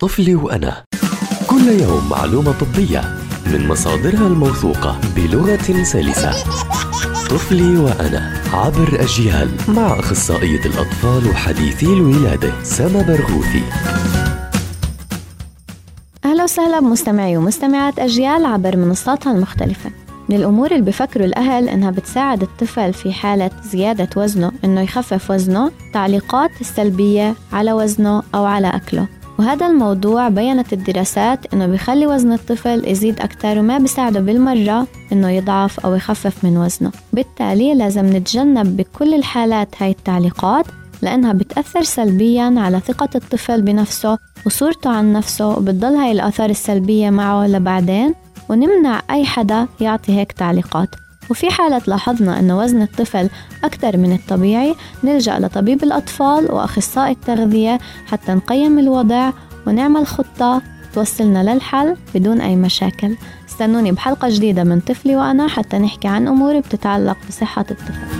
طفلي وأنا. كل يوم معلومة طبية من مصادرها الموثوقة بلغة سلسة. طفلي وأنا عبر أجيال مع أخصائية الأطفال وحديثي الولادة سما برغوثي. أهلا وسهلا بمستمعي ومستمعات أجيال عبر منصاتها المختلفة. من الأمور اللي بفكروا الأهل إنها بتساعد الطفل في حالة زيادة وزنه إنه يخفف وزنه تعليقات السلبية على وزنه أو على أكله. وهذا الموضوع بينت الدراسات إنه بيخلي وزن الطفل يزيد أكثر وما بيساعده بالمرة إنه يضعف أو يخفف من وزنه. بالتالي لازم نتجنب بكل الحالات هاي التعليقات لأنها بتأثر سلبيا على ثقة الطفل بنفسه وصورته عن نفسه وبتضل هاي الآثار السلبية معه لبعدين ونمنع أي حدا يعطي هيك تعليقات. وفي حالة لاحظنا أن وزن الطفل أكثر من الطبيعي نلجأ لطبيب الأطفال وأخصائي التغذية حتى نقيم الوضع ونعمل خطة توصلنا للحل بدون أي مشاكل. استنوني بحلقة جديدة من طفلي وأنا حتى نحكي عن أمور بتتعلق بصحة الطفل.